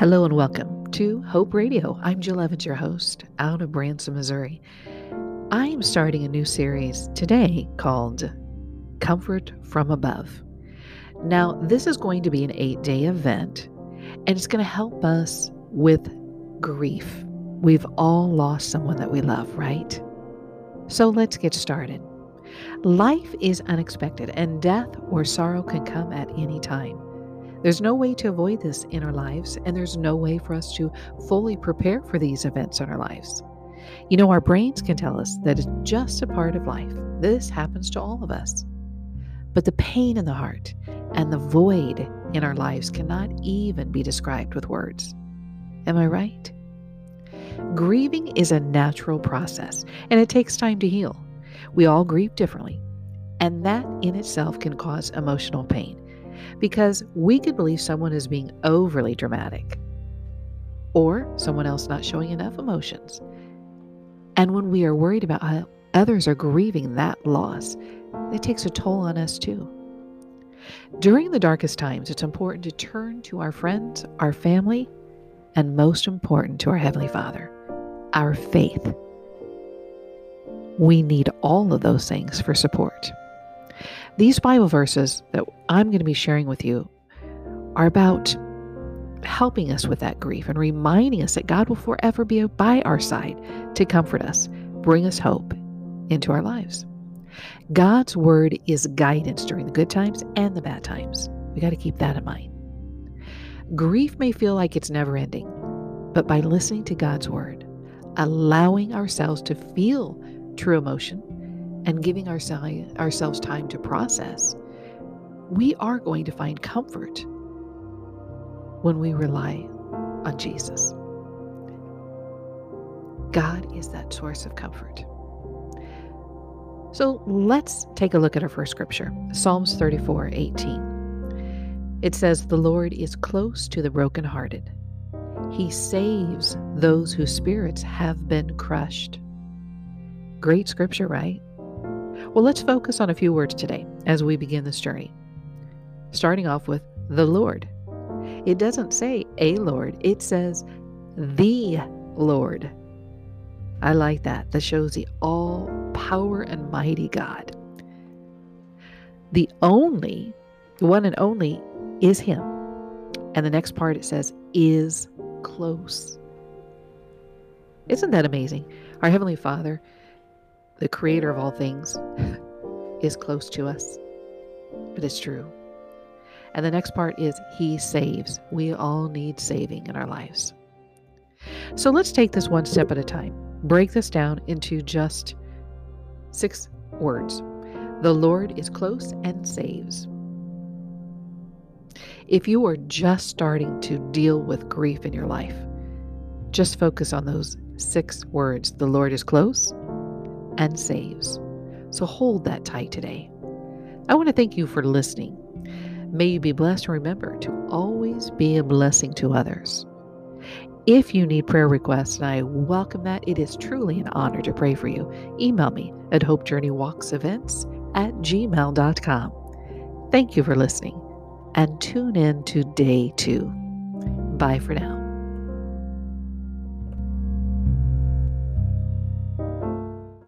Hello and welcome to Hope Radio. I'm Jill Evans, your host, out of Branson, Missouri. I am starting a new series today called Comfort from Above. Now, this is going to be an eight day event, and it's going to help us with grief. We've all lost someone that we love, right? So let's get started. Life is unexpected, and death or sorrow can come at any time. There's no way to avoid this in our lives, and there's no way for us to fully prepare for these events in our lives. You know, our brains can tell us that it's just a part of life. This happens to all of us. But the pain in the heart and the void in our lives cannot even be described with words. Am I right? Grieving is a natural process, and it takes time to heal. We all grieve differently, and that in itself can cause emotional pain because we could believe someone is being overly dramatic or someone else not showing enough emotions. And when we are worried about how others are grieving that loss, it takes a toll on us too. During the darkest times, it's important to turn to our friends, our family, and most important to our Heavenly Father, our faith. We need all of those things for support. These Bible verses that I'm going to be sharing with you are about helping us with that grief and reminding us that God will forever be by our side to comfort us, bring us hope into our lives. God's word is guidance during the good times and the bad times. We got to keep that in mind. Grief may feel like it's never ending, but by listening to God's word, allowing ourselves to feel true emotion, and giving ourselves time to process, we are going to find comfort when we rely on Jesus. God is that source of comfort. So let's take a look at our first scripture Psalms 34 18. It says, The Lord is close to the brokenhearted, He saves those whose spirits have been crushed. Great scripture, right? Well, let's focus on a few words today as we begin this journey. Starting off with the Lord. It doesn't say a Lord, it says the Lord. I like that. That shows the all power and mighty God. The only, the one and only, is Him. And the next part it says, is close. Isn't that amazing? Our Heavenly Father the creator of all things, is close to us. But it's true. And the next part is He saves. We all need saving in our lives. So let's take this one step at a time. Break this down into just six words The Lord is close and saves. If you are just starting to deal with grief in your life, just focus on those six words The Lord is close and saves. So hold that tight today. I want to thank you for listening. May you be blessed and remember to always be a blessing to others. If you need prayer requests, and I welcome that, it is truly an honor to pray for you. Email me at hopejourneywalksevents at gmail.com. Thank you for listening and tune in to day two. Bye for now.